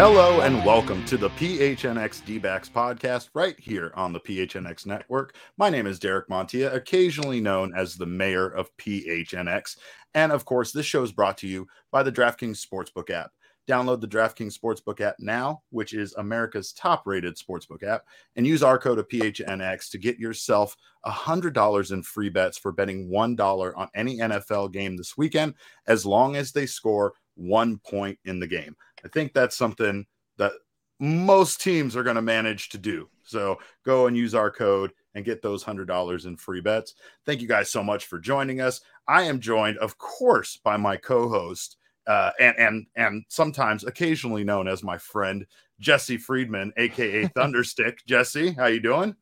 Hello and welcome to the PHNX D-backs podcast right here on the PHNX network. My name is Derek Montilla, occasionally known as the mayor of PHNX. And of course, this show is brought to you by the DraftKings Sportsbook app. Download the DraftKings Sportsbook app now, which is America's top rated sportsbook app, and use our code of PHNX to get yourself $100 in free bets for betting $1 on any NFL game this weekend, as long as they score one point in the game. I think that's something that most teams are going to manage to do. So go and use our code and get those $100 in free bets. Thank you guys so much for joining us. I am joined, of course, by my co host. Uh, and and and sometimes occasionally known as my friend Jesse Friedman, aka Thunderstick. Jesse, how you doing?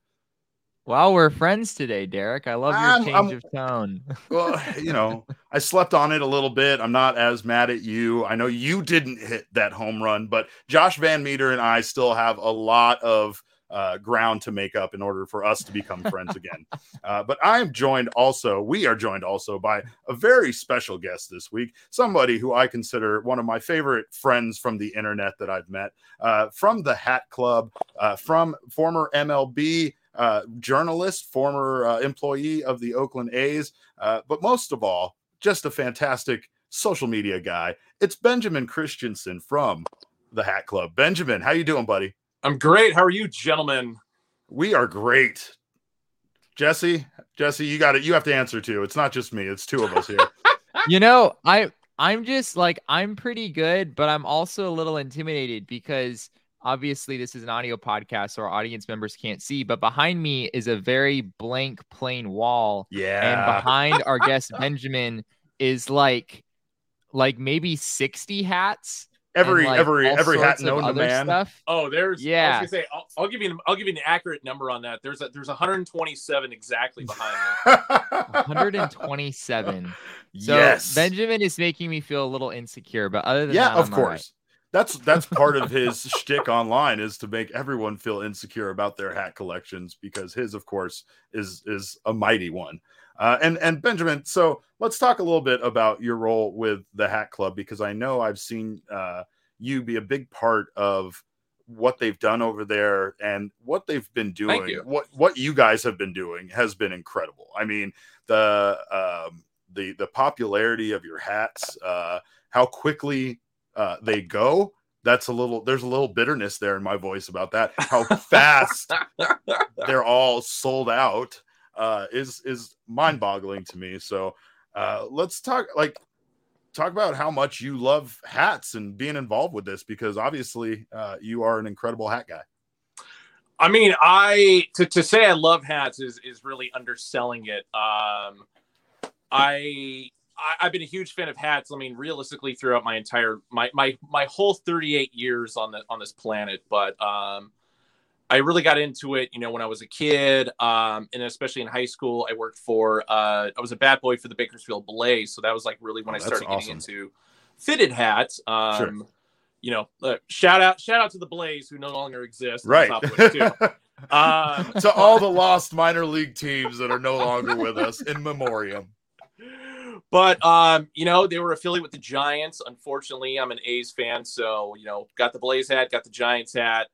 Wow, we're friends today, Derek. I love your I'm- change I'm- of tone. well, you know, I slept on it a little bit. I'm not as mad at you. I know you didn't hit that home run, but Josh VanMeter and I still have a lot of uh, ground to make up in order for us to become friends again. Uh, but I am joined also, we are joined also by a very special guest this week, somebody who I consider one of my favorite friends from the internet that I've met, uh, from the Hat Club, uh, from former MLB uh, journalist, former uh, employee of the Oakland A's, but most of all, just a fantastic social media guy. It's Benjamin Christensen from the Hat Club. Benjamin, how you doing, buddy? I'm great. How are you, gentlemen? We are great. Jesse, Jesse, you got it. You have to answer too. It's not just me. It's two of us here. you know, I I'm just like I'm pretty good, but I'm also a little intimidated because obviously this is an audio podcast, so our audience members can't see. But behind me is a very blank, plain wall, Yeah. and behind our guest Benjamin is like like maybe 60 hats. And, every like, every every hat sorts of known to man. Stuff. Oh, there's Yeah. I was gonna say I'll, I'll give you an, I'll give you an accurate number on that. There's a, there's 127 exactly behind me. 127. So yes. Benjamin is making me feel a little insecure, but other than that. yeah, that, of I'm all right. course. That's that's part of his shtick online is to make everyone feel insecure about their hat collections because his, of course, is is a mighty one. Uh, and and Benjamin, so let's talk a little bit about your role with the Hat Club because I know I've seen uh, you be a big part of what they've done over there and what they've been doing. What what you guys have been doing has been incredible. I mean the um, the the popularity of your hats, uh, how quickly uh, they go. That's a little. There's a little bitterness there in my voice about that. How fast they're all sold out uh, is is mind boggling to me. So uh, let's talk like talk about how much you love hats and being involved with this because obviously uh, you are an incredible hat guy. I mean, I to, to say I love hats is is really underselling it. Um, I, I I've been a huge fan of hats. I mean, realistically, throughout my entire my my my whole 38 years on the on this planet, but um, I really got into it, you know, when I was a kid, um, and especially in high school. I worked for uh, I was a bat boy for the Bakersfield Blaze, so that was like really when Oh, I started getting into fitted hats. Um, Sure. You know, uh, shout out shout out to the Blaze who no longer exists. Right. top of it, too. Um, to all the lost minor league teams that are no longer with us in memoriam. But um, you know, they were affiliated with the Giants. Unfortunately, I'm an A's fan, so you know, got the Blaze hat, got the Giants hat.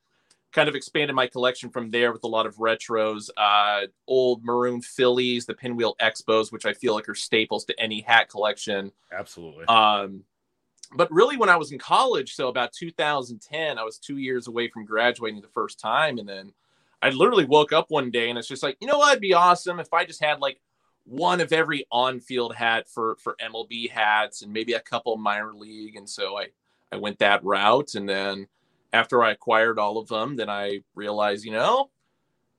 kind of expanded my collection from there with a lot of retros, uh, old maroon Phillies, the pinwheel Expos, which I feel like are staples to any hat collection. Absolutely. Um, but really, when I was in college, so about 2010, I was two years away from graduating the first time, and then I literally woke up one day and it's just like, you know what, it'd be awesome if I just had like one of every on-field hat for for MLB hats and maybe a couple minor league, and so I I went that route, and then after I acquired all of them, then I realized, you know,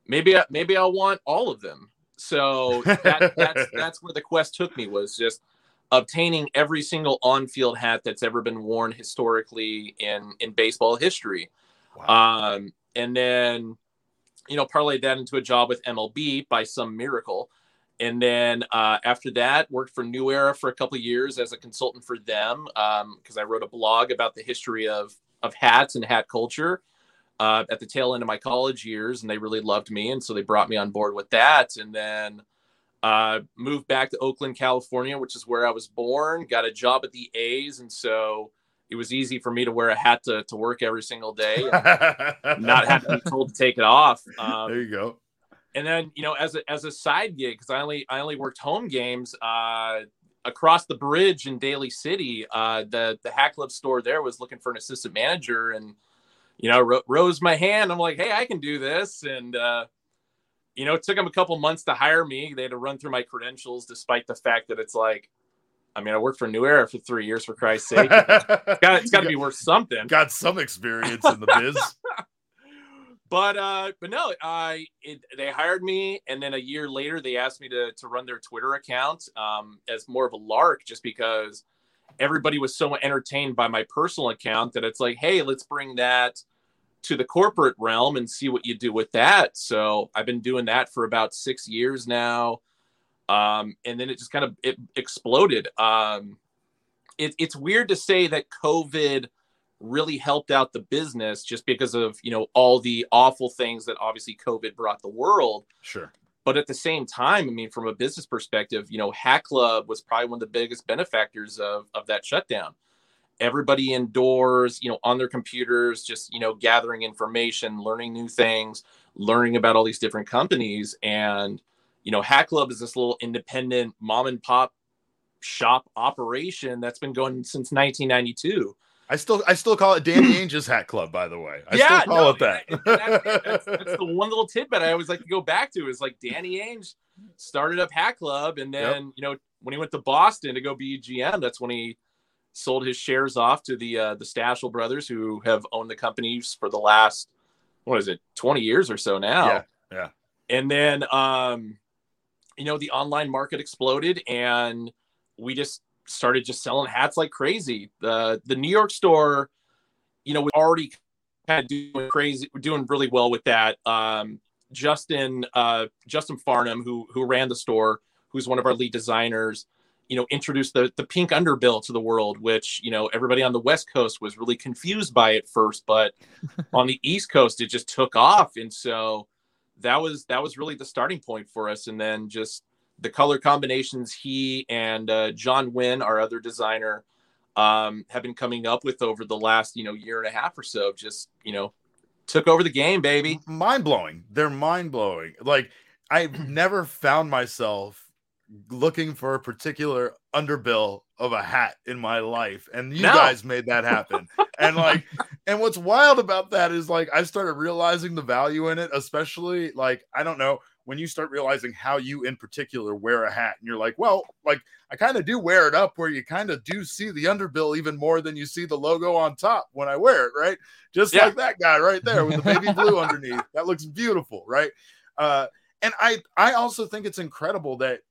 maybe I, maybe I'll want all of them. So that, that's that's where the quest took me was just obtaining every single on-field hat that's ever been worn historically in in baseball history. Wow. Um, and then, you know, parlay that into a job with MLB by some miracle. And then uh, after that, worked for New Era for a couple years as a consultant for them because um, I wrote a blog about the history of of hats and hat culture uh, at the tail end of my college years, and they really loved me, and so they brought me on board with that. And then uh, moved back to Oakland, California, which is where I was born. Got a job at the A's, and so it was easy for me to wear a hat to, to work every single day, not have to be told to take it off. Um, there you go. And then you know, as a as a side gig, because I only I only worked home games. Uh, across the bridge in Daly City, uh, the the Hat Club store there was looking for an assistant manager, and you know, ro- rose my hand. I'm like, hey, I can do this, and uh, you know, it took them a couple months to hire me. They had to run through my credentials, despite the fact that it's like, I mean, I worked for New Era for three years, for Christ's sake. it's got to be worth something. Got some experience in the biz. but uh, but no, I it, they hired me, and then a year later, they asked me to to run their Twitter account um, as more of a lark, just because everybody was so entertained by my personal account that it's like, hey, let's bring that to the corporate realm and see what you do with that. So I've been doing that for about six years now. Um, and then it just kind of it exploded. Um, it, it's weird to say that COVID really helped out the business just because of you know all the awful things that obviously COVID brought the world. Sure. But at the same time, I mean, from a business perspective, you know, Hat Club was probably one of the biggest benefactors of of that shutdown everybody indoors, you know, on their computers, just, you know, gathering information, learning new things, learning about all these different companies. And, you know, Hat Club is this little independent mom and pop shop operation that's been going since 1992. I still I still call it Danny Ainge's Hat Club, by the way. I yeah, still call no, it that. that's, that's, that's, the one little tidbit I always like to go back to is like Danny Ainge started up Hat Club, and then yep. you know when he went to Boston to go be GM, that's when he sold his shares off to the uh, the Stachel brothers, who have owned the companies for the last what is it, twenty years or so now. Yeah, yeah. And then, um, you know, the online market exploded, and we just started just selling hats like crazy. The the New York store, you know, we already kind of doing crazy, doing really well with that. Um, Justin uh, Justin Farnham, who who ran the store, who's one of our lead designers you know, introduced the the pink underbill to the world, which you know everybody on the West Coast was really confused by at first, but on the East Coast it just took off, and so that was that was really the starting point for us. And then just the color combinations he and uh, John Wynn, our other designer, um, have been coming up with over the last you know year and a half or so. Just you know, took over the game, baby. Mind blowing. They're mind blowing. Like I've never found myself looking for a particular underbill of a hat in my life and you no. guys made that happen and like and what's wild about that is like i started realizing the value in it especially like i don't know when you start realizing how you in particular wear a hat and you're like well like i kind of do wear it up where you kind of do see the underbill even more than you see the logo on top when i wear it right just yeah. like that guy right there with the baby blue underneath that looks beautiful right uh and i i also think it's incredible that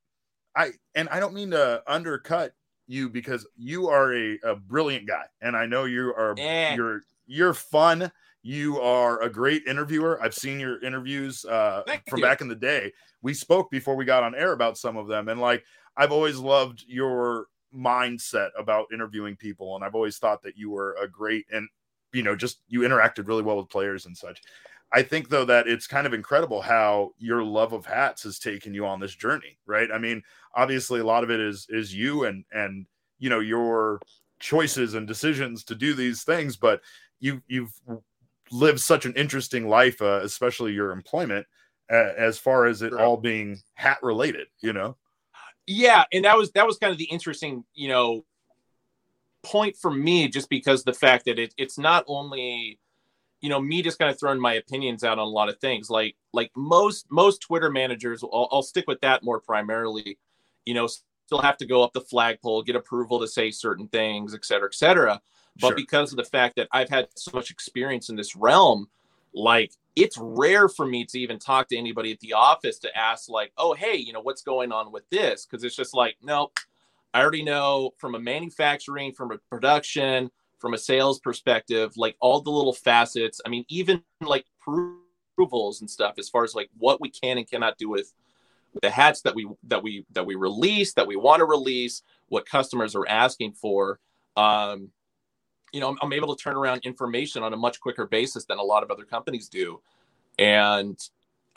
I and I don't mean to undercut you because you are a, a brilliant guy, and I know you are eh. you're you're fun. You are a great interviewer. I've seen your interviews uh, from you. back in the day. We spoke before we got on air about some of them, and like I've always loved your mindset about interviewing people, and I've always thought that you were a great and you know just you interacted really well with players and such. I think though that it's kind of incredible how your love of hats has taken you on this journey, right? I mean, obviously a lot of it is is you and and you know your choices and decisions to do these things, but you you've live such an interesting life, uh, especially your employment, uh, as far as it all being hat related. You know. Yeah, and that was that was kind of the interesting, you know, point for me, just because the fact that it, it's not only, you know, me just kind of throwing my opinions out on a lot of things. Like like most most Twitter managers, I'll, I'll stick with that more primarily. You know, still have to go up the flagpole, get approval to say certain things, et cetera, et cetera. But Sure. because of the fact that I've had so much experience in this realm, like it's rare for me to even talk to anybody at the office to ask, like, oh, hey, you know, what's going on with this? Because it's just like, nope, I already know from a manufacturing, from a production, from a sales perspective, like all the little facets. I mean, even like approvals and stuff, as far as like what we can and cannot do with the hats that we that we that we release, that we want to release, what customers are asking for. Um, you know, I'm, I'm able to turn around information on a much quicker basis than a lot of other companies do. And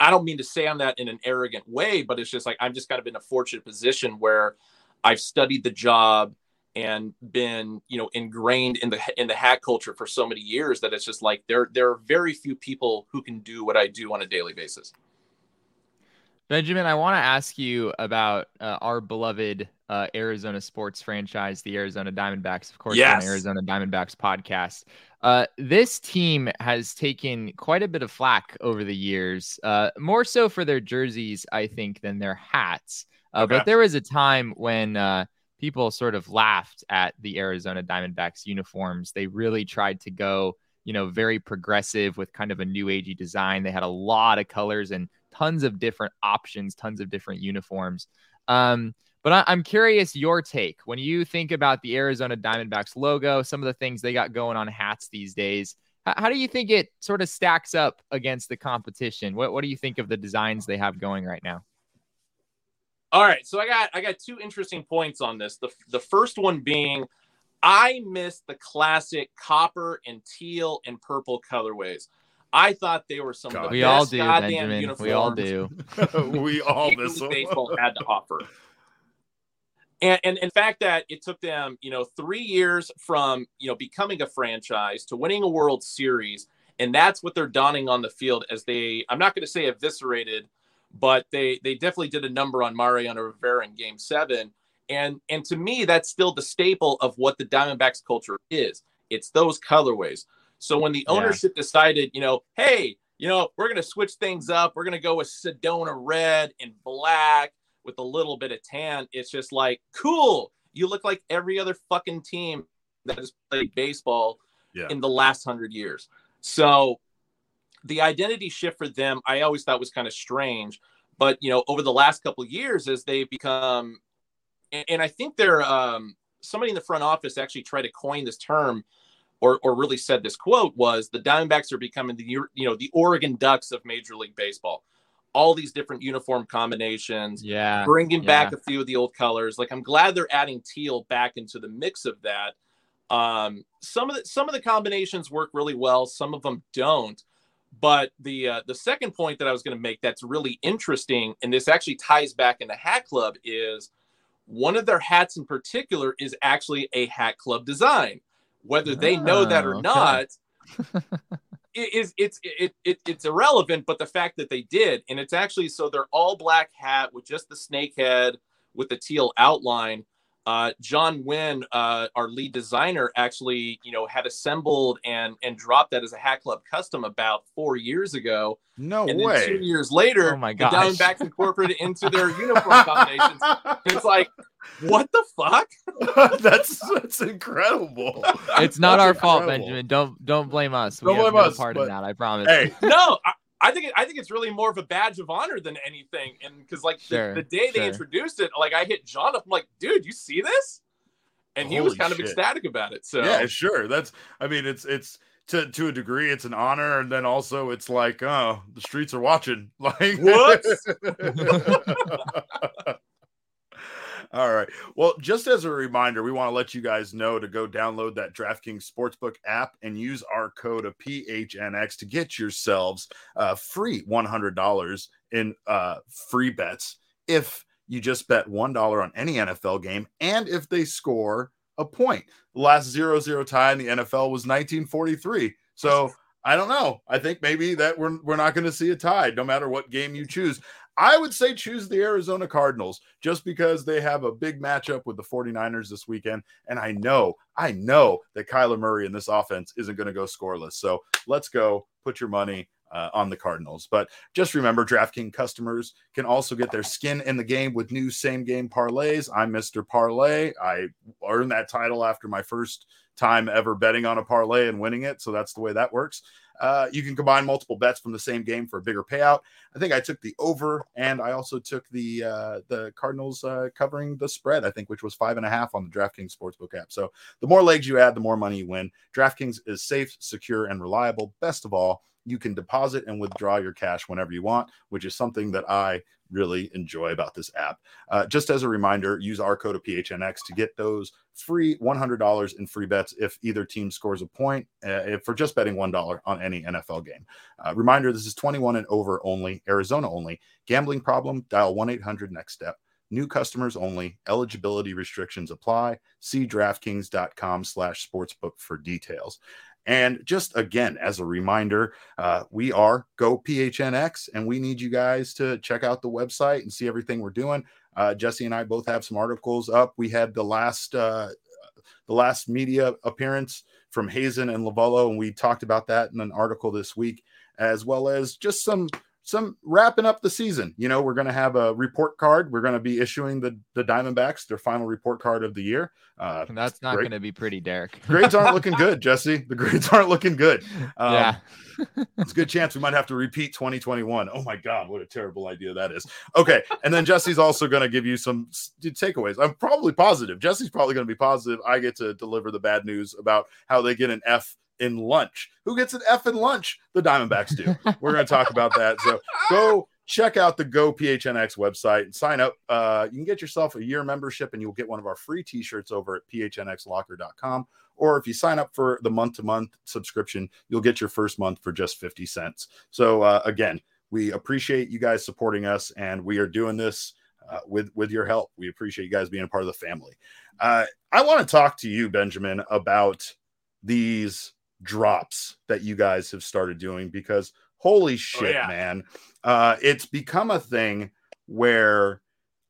I don't mean to say I'm that in an arrogant way, but it's just like I'm just kind of in a fortunate position where I've studied the job and been, you know, ingrained in the in the hack culture for so many years that it's just like there there are very few people who can do what I do on a daily basis. Benjamin, I want to ask you about uh, our beloved uh, Arizona sports franchise, the Arizona Diamondbacks. Of course, Yes. an Arizona Diamondbacks podcast. Uh, this team has taken quite a bit of flack over the years, uh, more so for their jerseys, I think, than their hats. Uh, Okay. But there was a time when uh, people sort of laughed at the Arizona Diamondbacks uniforms. They really tried to go, you know, very progressive with kind of a new agey design. They had a lot of colors and tons of different options, tons of different uniforms. Um, but I, I'm curious your take when you think about the Arizona Diamondbacks logo, some of the things they got going on hats these days. How, do you think it sort of stacks up against the competition? What What do you think of the designs they have going right now? All right, so I got I got two interesting points on this. The the first one being I miss the classic copper and teal and purple colorways. I thought they were some of the We best all do, goddamn Benjamin. uniforms We all do. we all Major miss League them. baseball had to offer. And, and in fact that it took them, you know, three years from you know becoming a franchise to winning a World Series, and that's what they're donning on the field as they. I'm not going to say eviscerated, but they they definitely did a number on Mariano Rivera in Game Seven, and and to me that's still the staple of what the Diamondbacks culture is. It's those colorways. So when the Yeah. ownership decided, you know, hey, you know, we're going to switch things up. We're going to go with Sedona red and black with a little bit of tan. It's just like, cool. You look like every other fucking team that has played baseball Yeah. in the last hundred years. So the identity shift for them, I always thought was kind of strange. But you know, over the last couple of years, as they've become, and, and I think they're um, somebody in the front office actually tried to coin this term, or or really said this quote was the Diamondbacks are becoming the you know the Oregon Ducks of Major League Baseball. All these different uniform combinations, Yeah. bringing yeah. back a few of the old colors. Like I'm glad they're adding teal back into the mix of that. Um, some of the some of the combinations work really well, some of them don't. But the uh, the second point that I was going to make that's really interesting, and this actually ties back into Hat Club, is one of their hats in particular is actually a Hat Club design. Whether they know that Oh, or okay. not, it is it's it, it it's irrelevant but the fact that they did and it's actually so they're all black hat with just the snake head with the teal outline uh, John Wynn, uh, our lead designer, actually, you know, had assembled and and dropped that as a Hat Club custom about four years ago. No and then two years later, Oh my the gosh. Diamondbacks incorporated it into their uniform combinations. It's like, what the fuck? that's that's incredible. It's not That's our fault. Benjamin. Don't don't blame us. We Don't have blame no us, part but- in that. I promise. Hey, no, I, I think it, I think it's really more of a badge of honor than anything. And because like Sure, the, the day they introduced it, like I hit John up, I'm like, dude, you see this? And he was Holy kind of ecstatic about it. So yeah, sure. That's I mean, it's it's to to a degree, it's an honor, and then also it's like, oh, the streets are watching. Like Whoops. All right. Well, just as a reminder, we want to let you guys know to go download that DraftKings Sportsbook app and use our code of PHNX to get yourselves uh, free $100 in uh, free bets if you just bet $1 on any NFL game and if they score a point. The last 0 0 tie in the NFL was 1943. So I don't know. I think maybe that we're we're not going to see a tie, no matter what game you choose. I would say choose the Arizona Cardinals just because they have a big matchup with the 49ers this weekend. And I know, I know that Kyler Murray in this offense isn't going to go scoreless. So let's go put your money uh, on the Cardinals. But just remember, DraftKings customers can also get their skin in the game with new same game parlays. I'm Mr. Parlay. I earned that title after my first time ever betting on a parlay and winning it. So that's the way that works. Uh, you can combine multiple bets from the same game for a bigger payout. I think I took the over, and I also took the uh, the Cardinals uh, covering the spread. I think which was five and a half on the DraftKings Sportsbook app. So the more legs you add, the more money you win. DraftKings is safe, secure, and reliable. Best of all, you can deposit and withdraw your cash whenever you want, which is something that I really enjoy about this app. Uh, just as a reminder, use our code of PHNX to get those free $100 in free bets if either team scores a point uh, for just betting $1 on any NFL game. Uh, reminder this is 21 and over only, Arizona only. Gambling problem, dial 1 800 next step. New customers only. Eligibility restrictions apply. See DraftKings.com slash sportsbook for details. And just again, as a reminder, uh, we are Go PHNX, and we need you guys to check out the website and see everything we're doing. Uh, Jesse and I both have some articles up. We had the last uh, the last media appearance from Hazen and Lovullo, and we talked about that in an article this week, as well as just some some wrapping up the season. You know, we're going to have a report card. We're going to be issuing the the Diamondbacks their final report card of the year. Uh, that's not going to be pretty, Derek. grades aren't looking good, Jesse. The grades aren't looking good. Um, yeah, it's a good chance we might have to repeat 2021. Oh my God, what a terrible idea that is. Okay, and then Jesse's also going to give you some takeaways. I'm probably positive. Jesse's probably going to be positive. I get to deliver the bad news about how they get an F in lunch. Who gets an F in lunch? The Diamondbacks do. We're going to talk about that. So go check out the Go PHNX website and sign up. Uh, you can get yourself a year membership and you'll get one of our free t shirts over at phnxlocker.com. Or if you sign up for the month to month subscription, you'll get your first month for just 50 cents. So, uh, again, we appreciate you guys supporting us and we are doing this. Uh, with with your help, we appreciate you guys being a part of the family. Uh, I want to talk to you, Benjamin, about these drops that you guys have started doing because holy oh, shit, oh, yeah. man. Uh, it's become a thing where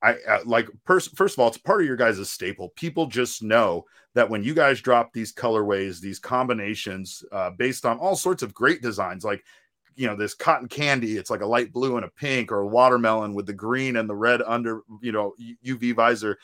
I uh, like pers- first of all, it's part of your guys' staple. People just know that when you guys drop these colorways, these combinations uh, based on all sorts of great designs, like you know this cotton candy, it's like a light blue and a pink, or a watermelon with the green and the red under you know UV visor.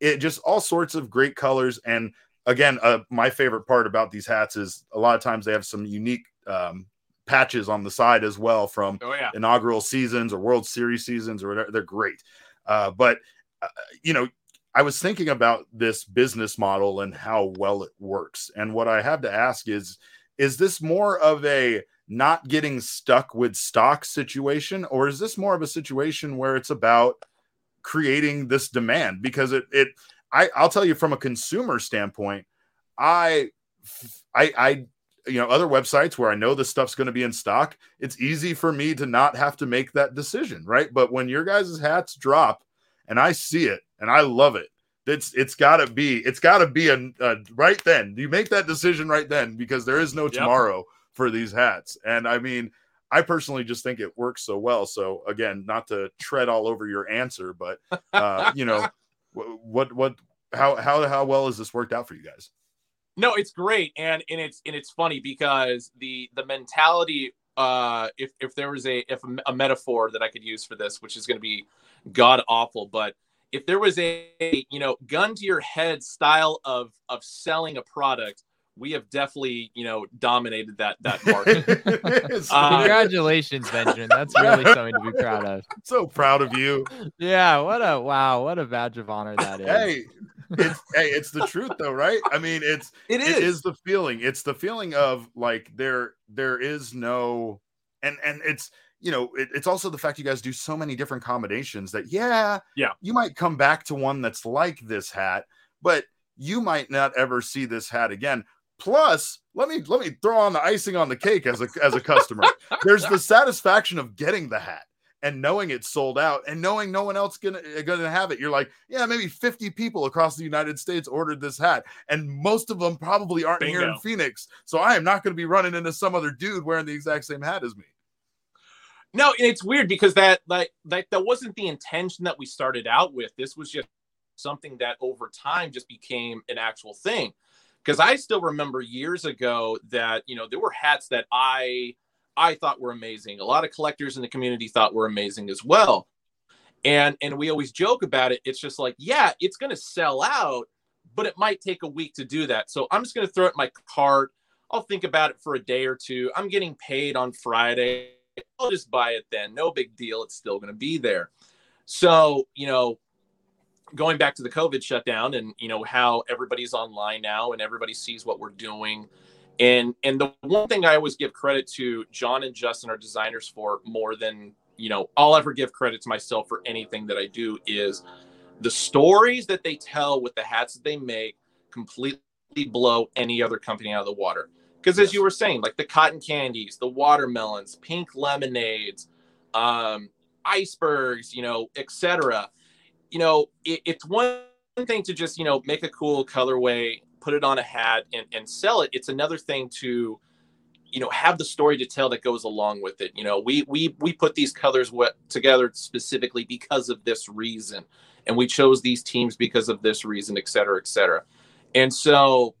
It just all sorts of great colors and again, uh, my favorite part about these hats is a lot of times they have some unique um, patches on the side as well from oh, yeah. inaugural seasons or World Series seasons or whatever. They're great. Uh, but, uh, you know, I was thinking about this business model and how well it works. And what I have to ask is, is this more of a not getting stuck with stock situation, or is this more of a situation where it's about creating this demand? Because it, it, I, I'll tell you from a consumer standpoint, I, I, I, you know, other websites where I know this stuff's going to be in stock, it's easy for me to not have to make that decision, right? But when your guys' hats drop and I see it and I love it, it's it's got to be it's got to be a, a, right then. You make that decision right then because there is no tomorrow yep. for these hats. And I mean, I personally just think it works so well. So again, not to tread all over your answer, but uh, you know, what what how how how well has this worked out for you guys? No, it's great, and and it's and it's funny because the the mentality. Uh, if if there was a if a, a metaphor that I could use for this, which is going to be god awful, but if there was a you know gun to your head style of of selling a product we have definitely you know dominated that that market. uh, Congratulations, Benjamin. That's really something to be proud of. So proud of you. Yeah. What a wow. What a badge of honor that is. Hey. It's hey, it's the truth though, right? I mean, it's it is. it is the feeling. It's the feeling of like there there is no and and it's you know it, it's also the fact you guys do so many different combinations that yeah yeah you might come back to one that's like this hat but you might not ever see this hat again Plus, let me let me throw on the icing on the cake as a as a customer. There's the satisfaction of getting the hat and knowing it's sold out and knowing no one else gonna gonna have it, you're like, yeah, maybe 50 people across the United States ordered this hat, and most of them probably aren't Bingo. here in Phoenix. So I am not going to be running into some other dude wearing the exact same hat as me. No, it's weird because that like that that wasn't the intention that we started out with. This was just something that over time just became an actual thing. Because I still remember years ago that you know there were hats that I I thought were amazing. A lot of collectors in the community thought were amazing as well. And and we always joke about it. It's just like, yeah, it's going to sell out, but it might take a week to do that. So I'm just going to throw it in my cart. I'll think about it for a day or two. I'm getting paid on Friday. I'll just buy it then. No big deal. It's still going to be there. So, you know, going back to the COVID shutdown and, you know, how everybody's online now and everybody sees what we're doing and and the one thing I always give credit to John and Justin, our designers, for more than you know, I'll ever give credit to myself for anything that I do is the stories that they tell with the hats that they make completely blow any other company out of the water. Because as you were saying, like the cotton candies, the watermelons, pink lemonades, um, icebergs, you know, etc. You know, it, it's one thing to just you know make a cool colorway put it on a hat and, and sell it. It's another thing to you know have the story to tell that goes along with it. You know we we we put these colors together specifically because of this reason. And we chose these teams because of this reason et cetera et cetera. And so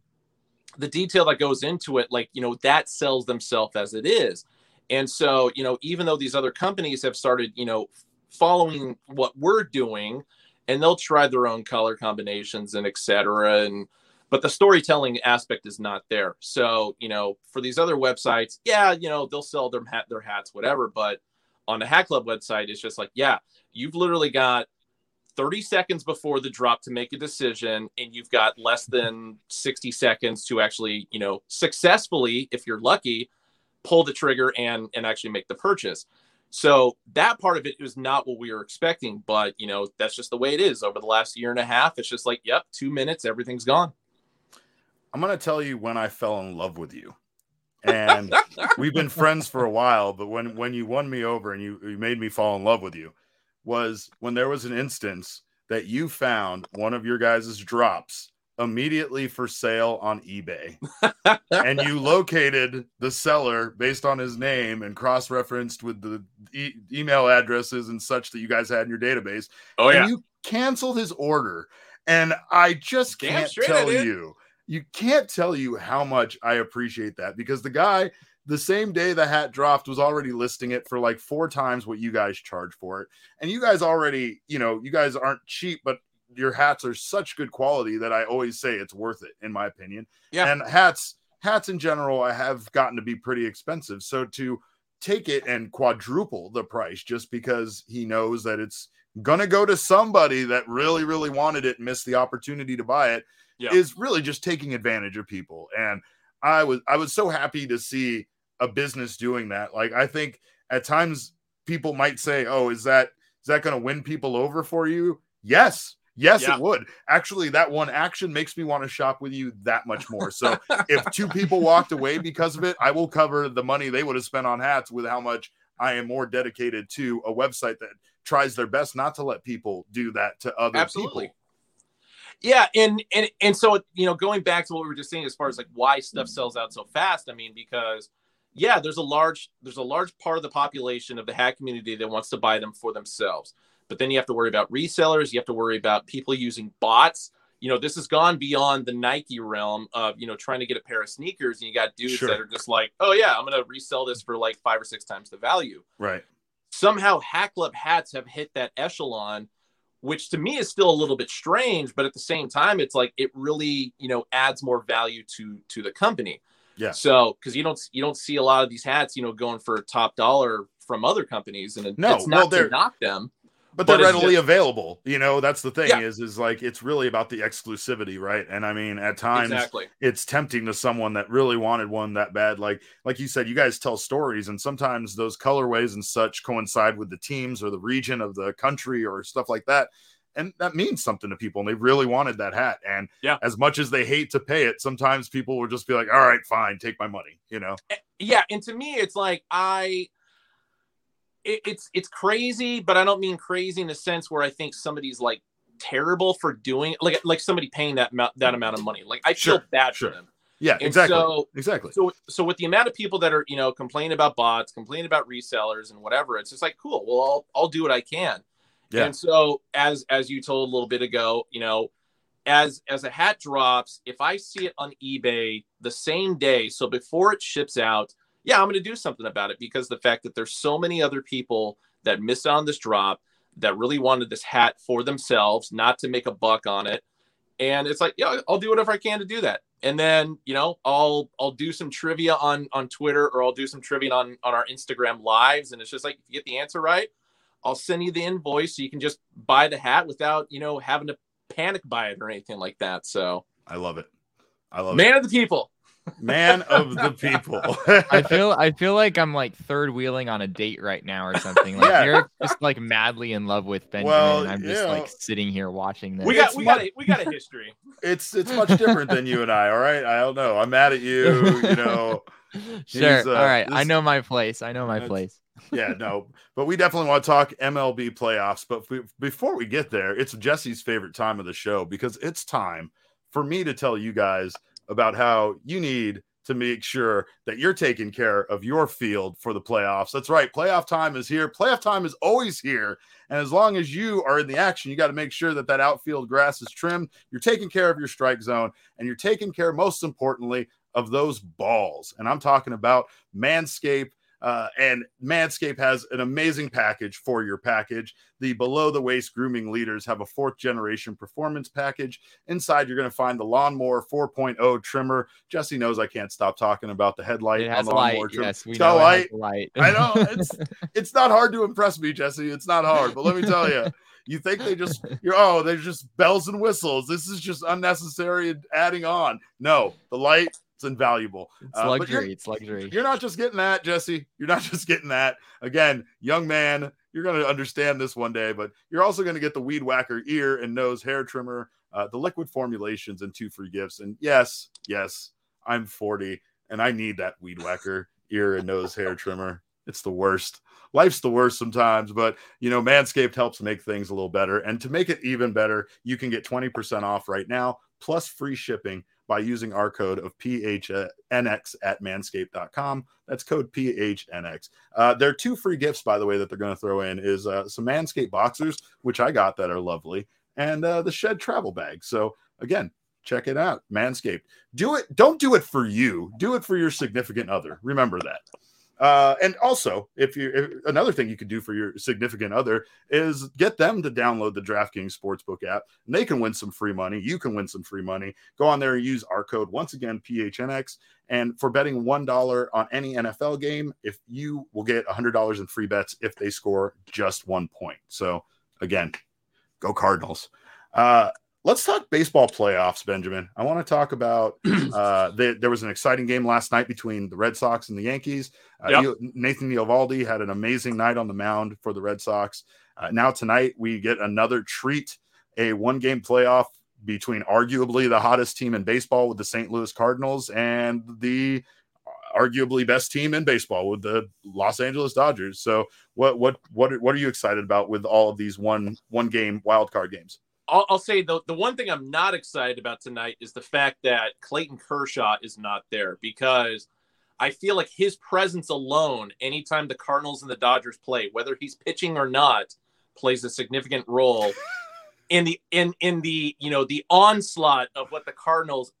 the detail that goes into it like you know that sells themselves as it is. And so you know even though these other companies have started you know following what we're doing and they'll try their own color combinations and etc. and but the storytelling aspect is not there. So, you know, for these other websites, yeah, you know, they'll sell their hat, their hats, whatever. But on the Hat Club website, it's just like, yeah, you've literally got 30 seconds before the drop to make a decision, and you've got less than 60 seconds to actually, you know, successfully, if you're lucky, pull the trigger and and actually make the purchase. So that part of it is not what we were expecting, but you know, that's just the way it is. Over the last year and a half, it's just like, yep, two minutes, everything's gone. I'm going to tell you when I fell in love with you. And we've been friends for a while, but when when you won me over and you, you made me fall in love with you was when there was an instance that you found one of your guys' drops immediately for sale on eBay. and you located the seller based on his name and cross referenced with the e- email addresses and such that you guys had in your database. Oh, yeah. And you canceled his order. And I just can't tell you you can't tell you how much I appreciate that because the guy, the same day the hat dropped, was already listing it for like four times what you guys charge for it. And you guys already, you know, you guys aren't cheap, but your hats are such good quality that I always say it's worth it, in my opinion. Yeah. And hats, hats in general, I have gotten to be pretty expensive. So to take it and quadruple the price just because he knows that it's gonna go to somebody that really, really wanted it, missed the opportunity to buy it yeah. is really just taking advantage of people. And I was I was so happy to see a business doing that. Like I think at times people might say, "Oh, is that is that going to win people over for you?" Yes. Yes, yeah. it would. Actually, that one action makes me want to shop with you that much more. So, if two people walked away because of it, I will cover the money they would have spent on hats with how much I am more dedicated to a website that tries their best not to let people do that to other Absolutely. people. Yeah, and and and so you know, going back to what we were just saying as far as like why stuff sells out so fast. I mean, because yeah, there's a large there's a large part of the population of the hat community that wants to buy them for themselves. But then you have to worry about resellers. You have to worry about people using bots. You know, this has gone beyond the Nike realm of you know trying to get a pair of sneakers, and you got dudes sure. that are just like, oh yeah, I'm gonna resell this for like five or six times the value. Right. Somehow, Hat Club hats have hit that echelon which to me is still a little bit strange but at the same time it's like it really you know adds more value to to the company yeah so because you don't you don't see a lot of these hats you know going for top dollar from other companies and no, it's not well, to knock them but they're readily just, available you know that's the thing yeah. is is like it's really about the exclusivity right and i mean at times exactly. it's tempting to someone that really wanted one that bad like like you said you guys tell stories and sometimes those colorways and such coincide with the teams or the region of the country or stuff like that and that means something to people and they really wanted that hat and yeah as much as they hate to pay it sometimes people will just be like all right fine take my money you know eh, yeah and to me it's like i it, it's it's crazy, but I don't mean crazy in the sense where I think somebody's like terrible for doing like like somebody paying that amount that amount of money. Like I feel Sure, bad sure. for them. Yeah, And exactly. so- exactly. So so with the amount of people that are you know complaining about bots, complaining about resellers and whatever, it's just like cool. Well, I'll I'll do what I can. Yeah. And so as as you told a little bit ago, you know, as as a hat drops, if I see it on eBay the same day, so before it ships out, yeah, I'm going to do something about it because the fact that there's so many other people that missed on this drop that really wanted this hat for themselves, not to make a buck on it. And it's like, yeah, I'll do whatever I can to do that. And then, you know, I'll I'll do some trivia on on Twitter or I'll do some trivia on on our Instagram lives. And it's just like if you get the answer right, I'll send you the invoice so you can just buy the hat without, you know, having to panic buy it or anything like that. So I love it. I love man of the people. It. Man of the people. I feel I feel like I'm like third wheeling on a date right now or something. Like Yeah. you're just like madly in love with Benjamin. Well, and I'm just you like sitting here watching this. We got It's we mu- got a, we got a history. it's it's much different than you and I. All right, I don't know. I'm mad at you. You know. sure. uh, All right. I know my place. I know my place. yeah, no, but we definitely want to talk MLB playoffs. But be- before we get there, it's Jesse's favorite time of the show because it's time for me to tell you guys about how you need to make sure that you're taking care of your field for the playoffs. That's right. Playoff time is here. Playoff time is always here. And as long as you are in the action, you got to make sure that that outfield grass is trimmed. You're taking care of your strike zone and you're taking care, most importantly, of those balls. And I'm talking about Manscaped. Uh, and Manscaped has an amazing package for your package. The below the waist grooming leaders have a fourth generation performance package. Inside, you're going to find the Lawnmower 4.0 trimmer. Jesse knows I can't stop talking about the headlight It on the light. Lawnmower trimmer. Yes, we It's know light. has light. I know it's it's not hard to impress me, Jesse. It's not hard, but let me tell you, you think they just you're oh, they're just bells and whistles. This is just unnecessary adding on. No, the light it's invaluable. It's Uh, you're- luxury. It's luxury. You're not just getting that, Jesse. You're not just getting that. Again, young man, you're going to understand this one day, but you're also going to get the Weed Whacker ear and nose hair trimmer, uh, the liquid formulations, and two free gifts. And yes, yes, I'm 40 and I need that Weed Whacker ear and nose hair trimmer. It's the worst. Life's the worst sometimes, but you know, Manscaped helps make things a little better. And to make it even better, you can get 20% off right now, plus free shipping by using our code of PHNX at manscaped.com. That's code PHNX. Uh, there are two free gifts, by the way, that they're going to throw in is uh, some Manscaped boxers, which I got that are lovely, and uh, the Shed travel bag. So again, check it out, Manscaped. Do it. Don't do it for you. Do it for your significant other. Remember that. Uh, and also, if you if, another thing you could do for your significant other is get them to download the DraftKings Sportsbook app, and they can win some free money. You can win some free money. Go on there and use our code once again PHNX. And for betting one dollar on any NFL game, if you will get hundred dollars in free bets if they score just one point. So again, go Cardinals. Uh, let's talk baseball playoffs, Benjamin. I want to talk about uh, the, there was an exciting game last night between the Red Sox and the Yankees. Uh, Yep. Nathan Eovaldi had an amazing night on the mound for the Red Sox. Uh, now tonight we get another treat, a one-game playoff between arguably the hottest team in baseball with the St. Louis Cardinals and the arguably best team in baseball with the Los Angeles Dodgers. So what what what what are you excited about with all of these one one game wild card games? I'll, I'll say the the one thing I'm not excited about tonight is the fact that Clayton Kershaw is not there because I feel like his presence alone, anytime the Cardinals and the Dodgers play, whether he's pitching or not, plays a significant role in the in in the you know the onslaught of what the Cardinals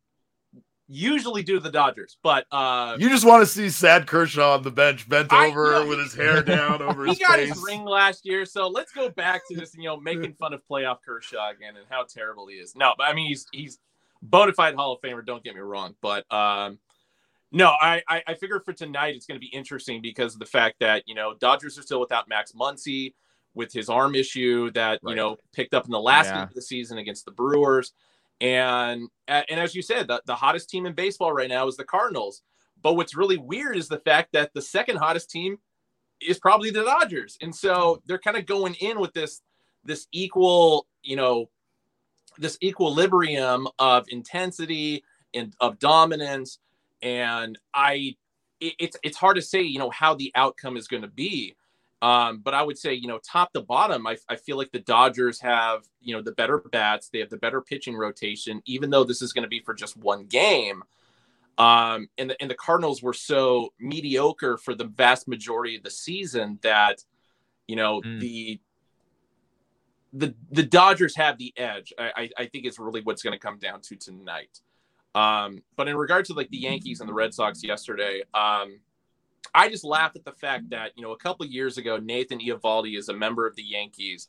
usually do to the Dodgers. But uh You just want to see sad Kershaw on the bench, bent I- over no, with his hair down over he his got face. his ring last year, so let's go back to this, you know, making fun of playoff Kershaw again and how terrible he is. No, but I mean he's he's bona fide Hall of Famer. Don't get me wrong, but um, no, I, I I figure for tonight it's going to be interesting because of the fact that you know Dodgers are still without Max Muncy with his arm issue that you know picked up in the last Yeah. game of the season against the Brewers, and and as you said, the, the hottest team in baseball right now is the Cardinals. But what's really weird is the fact that the second hottest team is probably the Dodgers. And so they're kind of going in with this this equal, you know, this equilibrium of intensity and of dominance. And I it, it's it's hard to say, you know, how the outcome is going to be. Um, but I would say, you know, top to bottom, I, I feel like the Dodgers have, you know, the better bats. They have the better pitching rotation, even though this is going to be for just one game. Um, and the and the Cardinals were so mediocre for the vast majority of the season that, you know, mm. the the the Dodgers have the edge. I, I, I think it's really what's going to come down to tonight. Um, but in regard to like the Yankees and the Red Sox yesterday, um, I just laugh at the fact that you know a couple years ago Nathan Eovaldi is a member of the Yankees,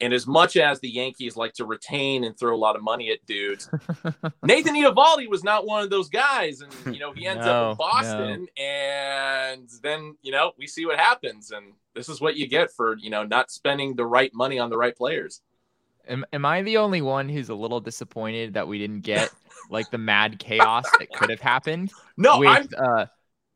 and as much as the Yankees like to retain and throw a lot of money at dudes, Nathan Eovaldi was not one of those guys, and you know he ends no, up in Boston, no. and then you know we see what happens, and this is what you get for you know not spending the right money on the right players. Am, am I the only one who's a little disappointed that we didn't get like the mad chaos that could have happened? No, with, I'm. Uh,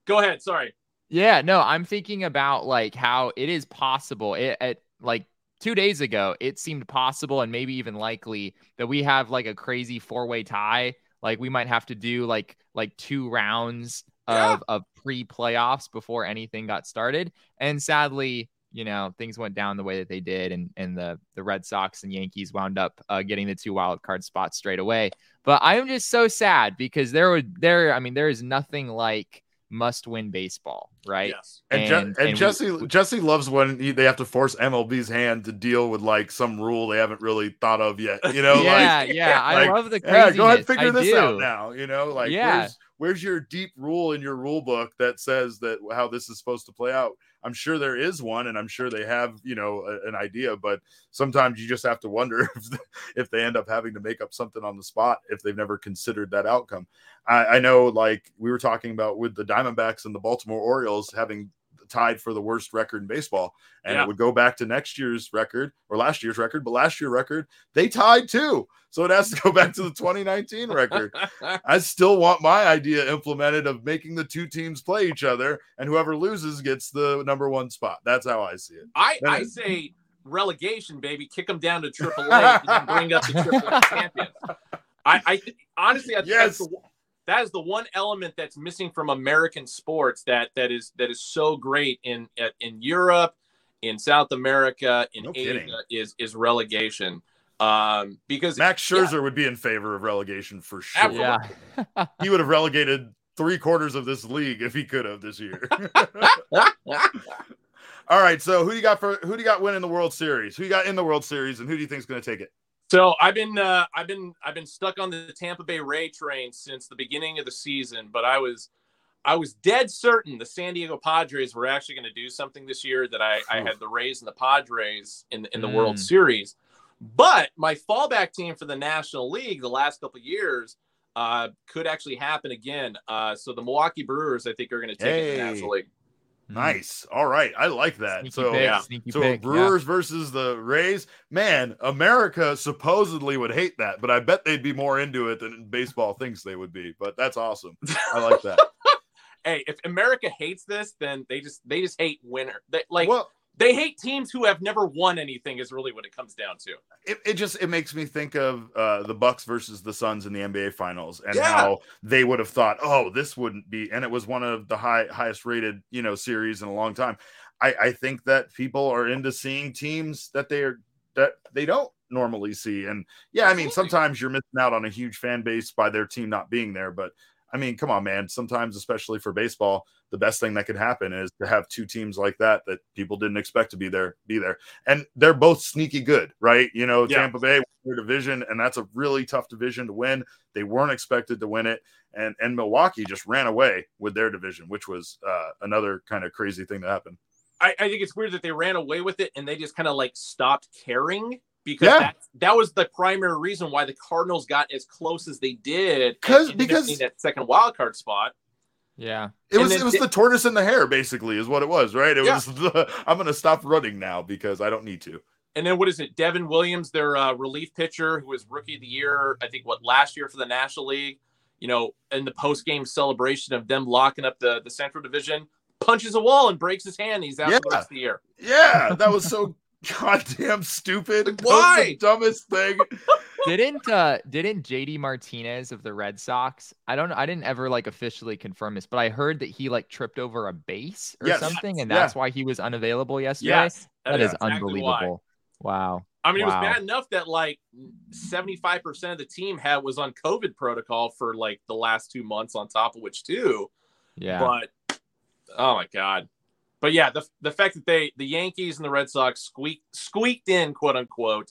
Go ahead. Sorry. Yeah, no, I'm thinking about like how it is possible. It, it like two days ago, it seemed possible and maybe even likely that we have like a crazy four way tie. Like we might have to do like like two rounds yeah. of of pre playoffs before anything got started. And sadly, you know, things went down the way that they did, and and the the Red Sox and Yankees wound up uh, getting the two wild card spots straight away. But I am just so sad because there would there, I mean, there is nothing like must win baseball, right? Yes. And, and, Je- and, and Jesse we, Jesse loves when he, they have to force MLB's hand to deal with like some rule they haven't really thought of yet. You know, yeah, like, yeah. Like, I love the craziness. Yeah, go ahead, figure I this do. out now. You know, like yeah. where's where's your deep rule in your rule book that says that how this is supposed to play out? I'm sure there is one, and I'm sure they have, you know, a, an idea. But sometimes you just have to wonder if if they end up having to make up something on the spot if they've never considered that outcome. I, I know, like we were talking about with the Diamondbacks and the Baltimore Orioles having tied for the worst record in baseball. And yeah. it would go back to next year's record or last year's record, but last year's record, they tied too. So it has to go back to the 2019 record. I still want my idea implemented of making the two teams play each other and whoever loses gets the number one spot. That's how I see it. I, I say relegation, baby. Kick them down to triple A and bring up the triple A champions. I, I honestly, I yes. that's the, that is the one element that's missing from American sports that that is that is so great in in Europe, in South America, in no Asia kidding. is is relegation. Um, because Max Scherzer yeah. would be in favor of relegation for sure. Yeah. he would have relegated three quarters of this league if he could have this year. All right, so who do you got for who do you got winning the World Series? Who you got in the World Series, and who do you think is going to take it? So I've been uh, I've been I've been stuck on the Tampa Bay Ray train since the beginning of the season, but I was I was dead certain the San Diego Padres were actually going to do something this year that I, I had the Rays and the Padres in in the mm. World Series. But my fallback team for the National League the last couple years uh, could actually happen again. Uh, so the Milwaukee Brewers, I think, are going to take hey. it to the National League. Mm. Nice. All right. I like that. Sneaky so pick, yeah. so pick, Brewers yeah. versus the Rays. Man, America supposedly would hate that, but I bet they'd be more into it than baseball thinks they would be. But that's awesome. I like that. hey, if America hates this, then they just they just hate winner. They, like well, they hate teams who have never won anything is really what it comes down to. It, it just it makes me think of uh, the Bucks versus the Suns in the NBA Finals and yeah. how they would have thought, oh, this wouldn't be, and it was one of the high highest rated you know series in a long time. I, I think that people are into seeing teams that they are that they don't normally see, and yeah, I mean sometimes you're missing out on a huge fan base by their team not being there, but I mean, come on, man. Sometimes, especially for baseball, the best thing that could happen is to have two teams like that that people didn't expect to be there, be there, and they're both sneaky good, right? You know, yeah. Tampa Bay their division, and that's a really tough division to win. They weren't expected to win it, and and Milwaukee just ran away with their division, which was uh, another kind of crazy thing to happen. I, I think it's weird that they ran away with it and they just kind of like stopped caring because yeah. that, that was the primary reason why the Cardinals got as close as they did because because that second wild card spot. Yeah, it was it was the tortoise and the hare, basically, is what it was, right? It yeah. was the I'm going to stop running now because I don't need to. And then what is it? Devin Williams, their uh, relief pitcher, who was rookie of the year, I think what last year for the National League. You know, in the post game celebration of them locking up the the Central Division, punches a wall and breaks his hand. He's out yeah. the rest of the year. Yeah, that was so goddamn stupid. Like, why? the dumbest thing. didn't uh didn't JD Martinez of the Red Sox? I don't I didn't ever like officially confirm this, but I heard that he like tripped over a base or Yes. something, and Yeah. that's why he was unavailable yesterday. Yes, that is is exactly unbelievable. why. Wow. I mean, it was bad enough that like 75% of the team had was on COVID protocol for like the last two months, on top of which too. Yeah. But oh my god. But yeah, the the fact that they the Yankees and the Red Sox squeaked squeaked in, quote unquote,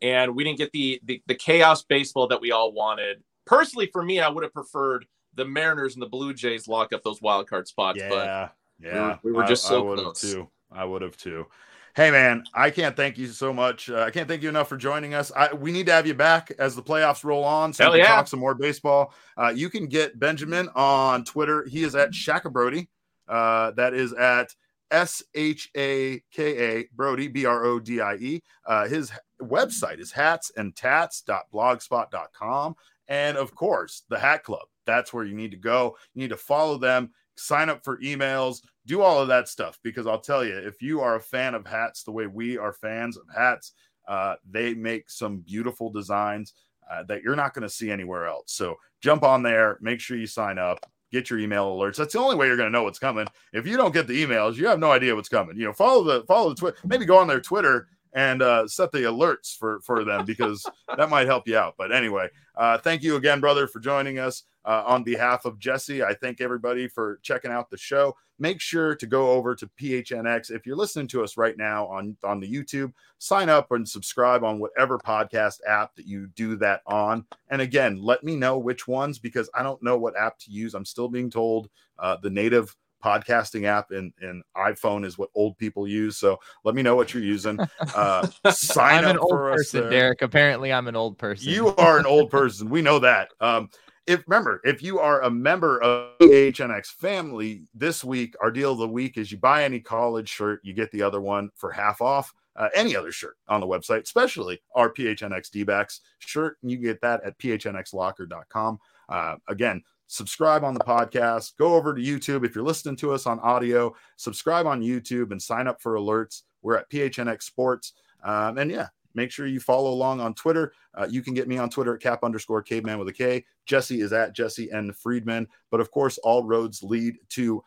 and we didn't get the the, the chaos baseball that we all wanted. Personally, for me, I would have preferred the Mariners and the Blue Jays lock up those wild card spots. But Yeah, yeah. we were just I, so have close. too. I would have too. Hey man, I can't thank you so much. Uh, I can't thank you enough for joining us. I, we need to have you back as the playoffs roll on, so Hell we can yeah. talk some more baseball. Uh, you can get Benjamin on Twitter. He is at Shaka Brodie. Uh, that is at S H A K A Brodie B R O D I E. Uh, his website is hatsandtats.blogspot.com, and of course the Hat Club. That's where you need to go. You need to follow them sign up for emails, do all of that stuff. Because I'll tell you, if you are a fan of hats the way we are fans of hats, uh, they make some beautiful designs uh, that you're not going to see anywhere else. So jump on there, make sure you sign up. Get your email alerts. That's the only way you're going to know what's coming. If you don't get the emails, you have no idea what's coming. You know, follow the follow the Twitter. Maybe go on their Twitter and uh, set the alerts for for them because that might help you out. But anyway, uh, thank you again, brother, for joining us. Uh, on behalf of Jesse, I thank everybody for checking out the show. Make sure to go over to PHNX. If you're listening to us right now on, on the YouTube, sign up and subscribe on whatever podcast app that you do that on. And again, let me know which ones because I don't know what app to use. I'm still being told uh, the native podcasting app in, in iPhone is what old people use. So let me know what you're using. Uh, sign I'm up an old for person, there. Derek. Apparently, I'm an old person. You are an old person. We know that. Um, if remember, if you are a member of the PHNX family, this week our deal of the week is you buy any college shirt, you get the other one for half off. Uh, any other shirt on the website, especially our PHNX D-backs shirt, and you get that at phnxlocker.com. Uh, again, subscribe on the podcast. Go over to YouTube if you're listening to us on audio. Subscribe on YouTube and sign up for alerts. We're at PHNX Sports, um, and yeah, make sure you follow along on Twitter. Uh, you can get me on Twitter at cap underscore caveman with a K. Jesse is at Jesse N. Friedman. But of course, all roads lead to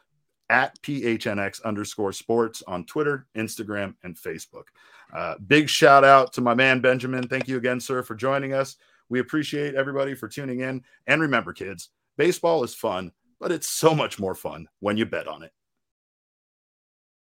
at PHNX underscore sports on Twitter, Instagram, and Facebook. Uh, big shout out to my man Benjamin. Thank you again, sir, for joining us. We appreciate everybody for tuning in. And remember, kids, baseball is fun, but it's so much more fun when you bet on it.